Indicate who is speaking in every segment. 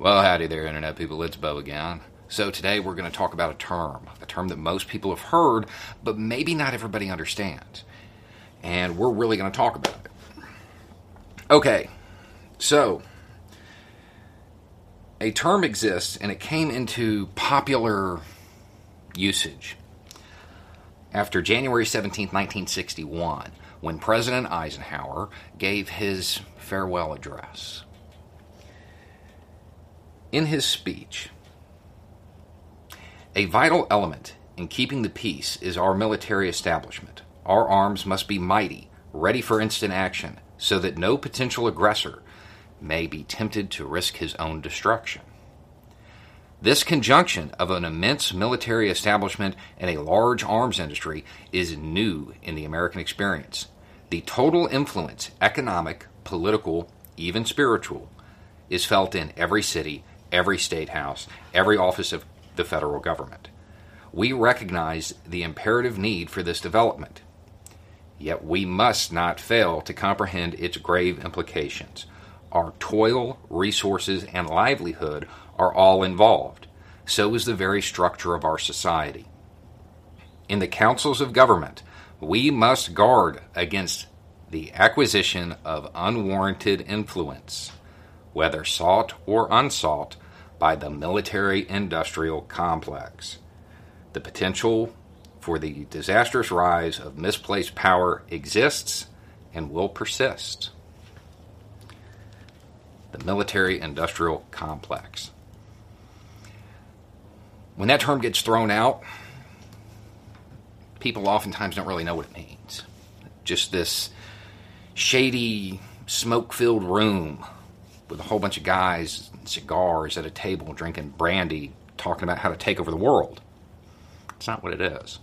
Speaker 1: Well, howdy there, Internet people. It's Bo again. So, today we're going to talk about a term, a term that most people have heard, but maybe not everybody understands. And we're really going to talk about it. Okay, so a term exists and it came into popular usage after January 17, 1961, when President Eisenhower gave his farewell address. In his speech, a vital element in keeping the peace is our military establishment. Our arms must be mighty, ready for instant action, so that no potential aggressor may be tempted to risk his own destruction. This conjunction of an immense military establishment and a large arms industry is new in the American experience. The total influence, economic, political, even spiritual, is felt in every city every state house, every office of the federal government. We recognize the imperative need for this development. Yet we must not fail to comprehend its grave implications. Our toil, resources, and livelihood are all involved. So is the very structure of our society. In the councils of government, we must guard against the acquisition of unwarranted influence, whether sought or unsought, by the military industrial complex. The potential for the disastrous rise of misplaced power exists and will persist. The military industrial complex. When that term gets thrown out, people oftentimes don't really know what it means. Just this shady, smoke filled room with a whole bunch of guys and cigars at a table drinking brandy talking about how to take over the world. It's not what it is.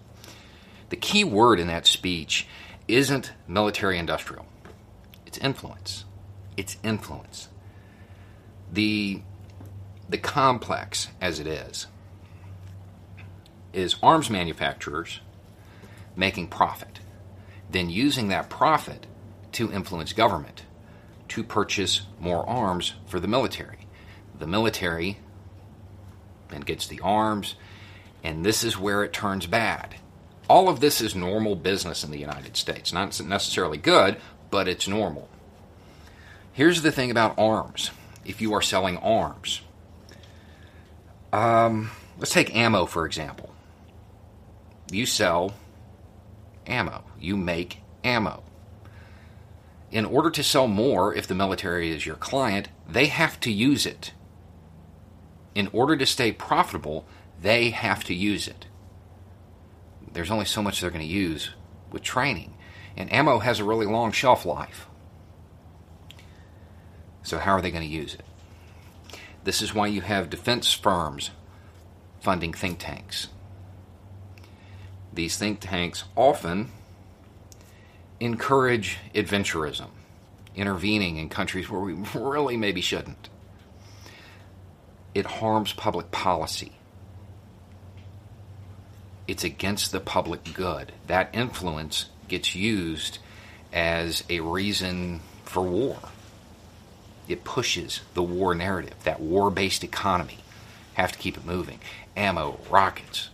Speaker 1: The key word in that speech isn't military industrial, it's influence. It's influence. The, the complex, as it is, is arms manufacturers making profit, then using that profit to influence government to purchase more arms for the military. The military then gets the arms, and this is where it turns bad. All of this is normal business in the United States. Not necessarily good, but it's normal. Here's the thing about arms if you are selling arms, um, let's take ammo for example. You sell ammo, you make ammo in order to sell more, if the military is your client, they have to use it. In order to stay profitable, they have to use it. There's only so much they're going to use with training, and ammo has a really long shelf life. So, how are they going to use it? This is why you have defense firms funding think tanks. These think tanks often encourage adventurism, intervening in countries where we really maybe shouldn't. It harms public policy. It's against the public good. That influence gets used as a reason for war. It pushes the war narrative, that war based economy. Have to keep it moving. Ammo, rockets,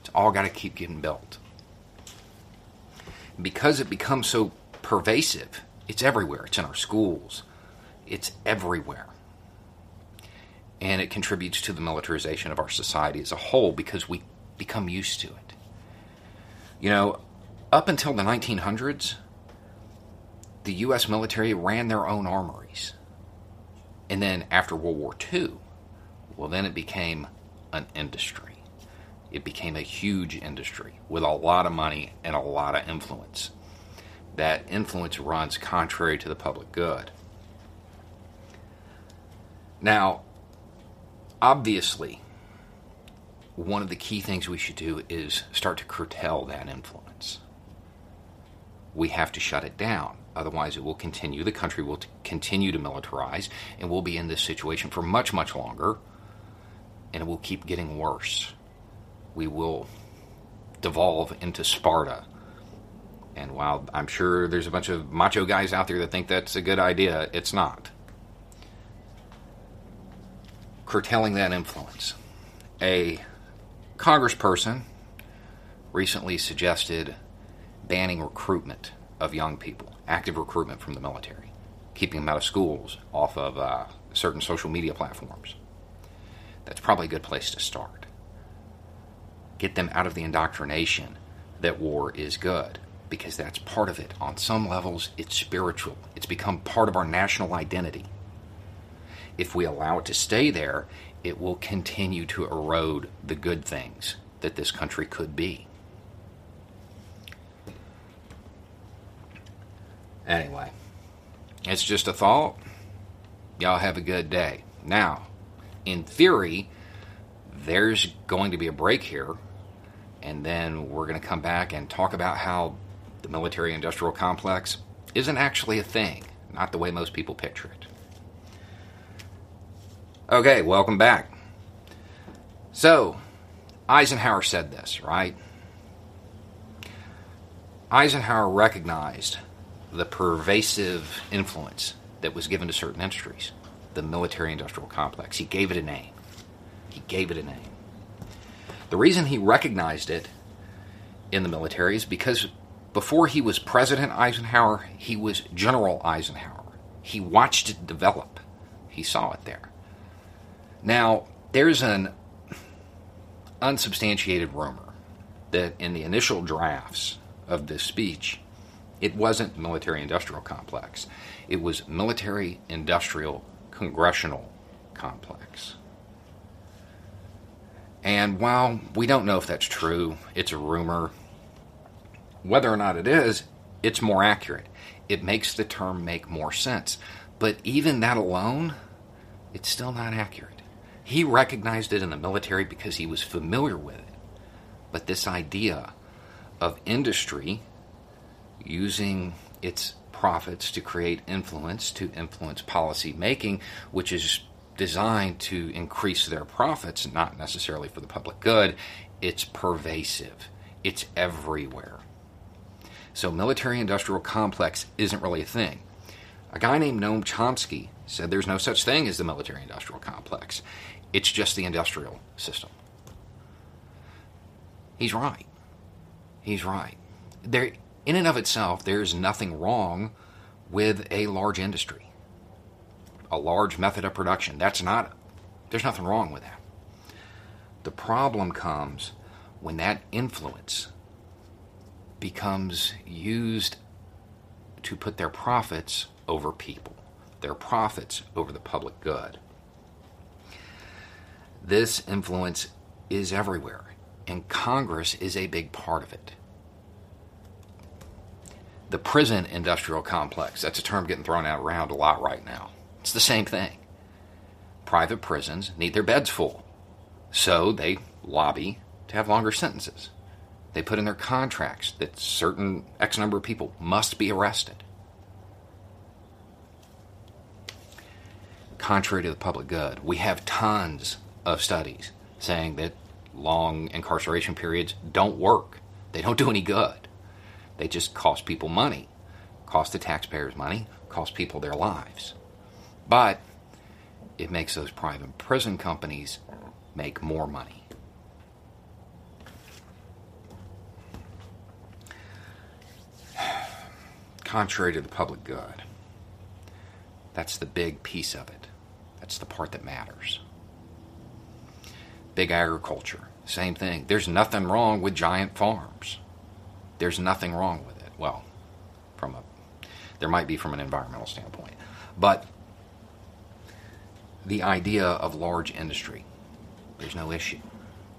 Speaker 1: it's all got to keep getting built because it becomes so pervasive, it's everywhere. It's in our schools, it's everywhere. And it contributes to the militarization of our society as a whole because we become used to it. You know, up until the 1900s, the U.S. military ran their own armories. And then after World War II, well, then it became an industry it became a huge industry with a lot of money and a lot of influence. That influence runs contrary to the public good. Now, obviously, one of the key things we should do is start to curtail that influence. We have to shut it down. Otherwise, it will continue. The country will t- continue to militarize, and we'll be in this situation for much, much longer, and it will keep getting worse. We will devolve into Sparta. And while I'm sure there's a bunch of macho guys out there that think that's a good idea, it's not. Curtailing that influence. A congressperson recently suggested banning recruitment of young people, active recruitment from the military, keeping them out of schools, off of uh, certain social media platforms. That's probably a good place to start. Get them out of the indoctrination that war is good, because that's part of it. On some levels, it's spiritual, it's become part of our national identity. If we allow it to stay there, it will continue to erode the good things that this country could be. Anyway, it's just a thought. Y'all have a good day. Now, in theory, there's going to be a break here, and then we're going to come back and talk about how the military industrial complex isn't actually a thing, not the way most people picture it. Okay, welcome back. So, Eisenhower said this, right? Eisenhower recognized the pervasive influence that was given to certain industries, the military industrial complex. He gave it a name. He gave it a name. The reason he recognized it in the military is because before he was President Eisenhower, he was General Eisenhower. He watched it develop, he saw it there. Now, there's an unsubstantiated rumor that in the initial drafts of this speech, it wasn't military industrial complex. It was military industrial congressional complex. And while we don't know if that's true, it's a rumor. Whether or not it is, it's more accurate. It makes the term make more sense. But even that alone, it's still not accurate. He recognized it in the military because he was familiar with it. But this idea of industry using its profits to create influence, to influence policy making, which is designed to increase their profits, not necessarily for the public good, it's pervasive. It's everywhere. So, military industrial complex isn't really a thing. A guy named Noam Chomsky said there's no such thing as the military industrial complex. It's just the industrial system. He's right. He's right. There, in and of itself, there is nothing wrong with a large industry, a large method of production. That's not, there's nothing wrong with that. The problem comes when that influence becomes used to put their profits over people, their profits over the public good. This influence is everywhere, and Congress is a big part of it. The prison industrial complex, that's a term getting thrown out around a lot right now. It's the same thing. Private prisons need their beds full, so they lobby to have longer sentences. They put in their contracts that certain X number of people must be arrested. Contrary to the public good, we have tons of studies saying that long incarceration periods don't work. They don't do any good. They just cost people money, cost the taxpayers money, cost people their lives. But it makes those private prison companies make more money. Contrary to the public good. That's the big piece of it. That's the part that matters big agriculture. Same thing. There's nothing wrong with giant farms. There's nothing wrong with it. Well, from a there might be from an environmental standpoint. But the idea of large industry, there's no issue.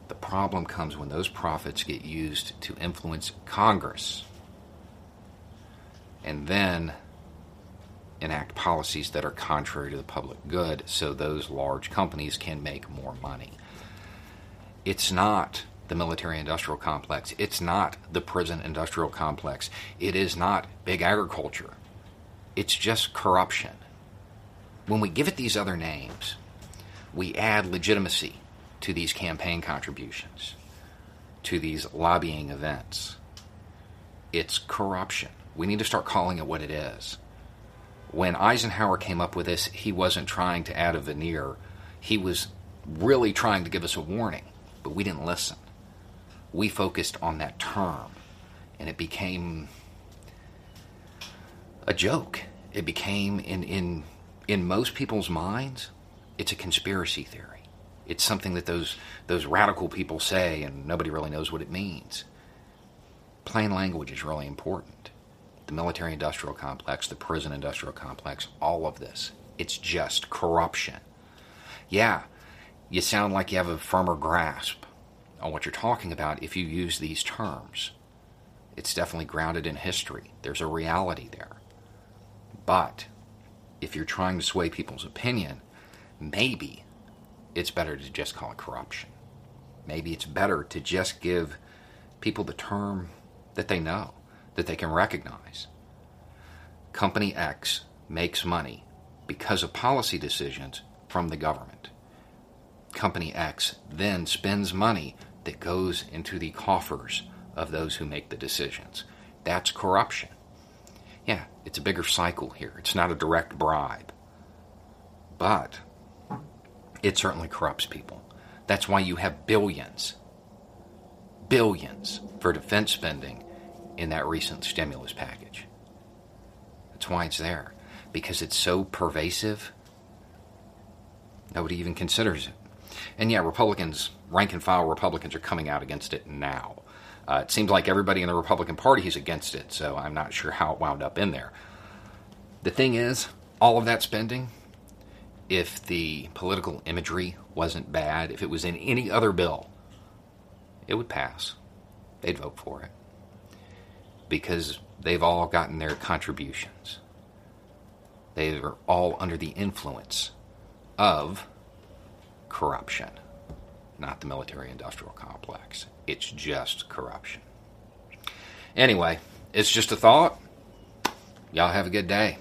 Speaker 1: The problem comes when those profits get used to influence Congress. And then enact policies that are contrary to the public good so those large companies can make more money. It's not the military industrial complex. It's not the prison industrial complex. It is not big agriculture. It's just corruption. When we give it these other names, we add legitimacy to these campaign contributions, to these lobbying events. It's corruption. We need to start calling it what it is. When Eisenhower came up with this, he wasn't trying to add a veneer. He was really trying to give us a warning, but we didn't listen. We focused on that term, and it became a joke. It became, in, in, in most people's minds, it's a conspiracy theory. It's something that those, those radical people say, and nobody really knows what it means. Plain language is really important the military industrial complex, the prison industrial complex, all of this. It's just corruption. Yeah, you sound like you have a firmer grasp on what you're talking about if you use these terms. It's definitely grounded in history, there's a reality there. But if you're trying to sway people's opinion, maybe it's better to just call it corruption. Maybe it's better to just give people the term that they know that they can recognize. Company X makes money because of policy decisions from the government. Company X then spends money that goes into the coffers of those who make the decisions. That's corruption. It's a bigger cycle here. It's not a direct bribe. But it certainly corrupts people. That's why you have billions, billions for defense spending in that recent stimulus package. That's why it's there, because it's so pervasive, nobody even considers it. And yeah, Republicans, rank and file Republicans, are coming out against it now. Uh, it seems like everybody in the Republican Party is against it, so I'm not sure how it wound up in there. The thing is, all of that spending, if the political imagery wasn't bad, if it was in any other bill, it would pass. They'd vote for it because they've all gotten their contributions. They are all under the influence of corruption, not the military industrial complex. It's just corruption. Anyway, it's just a thought. Y'all have a good day.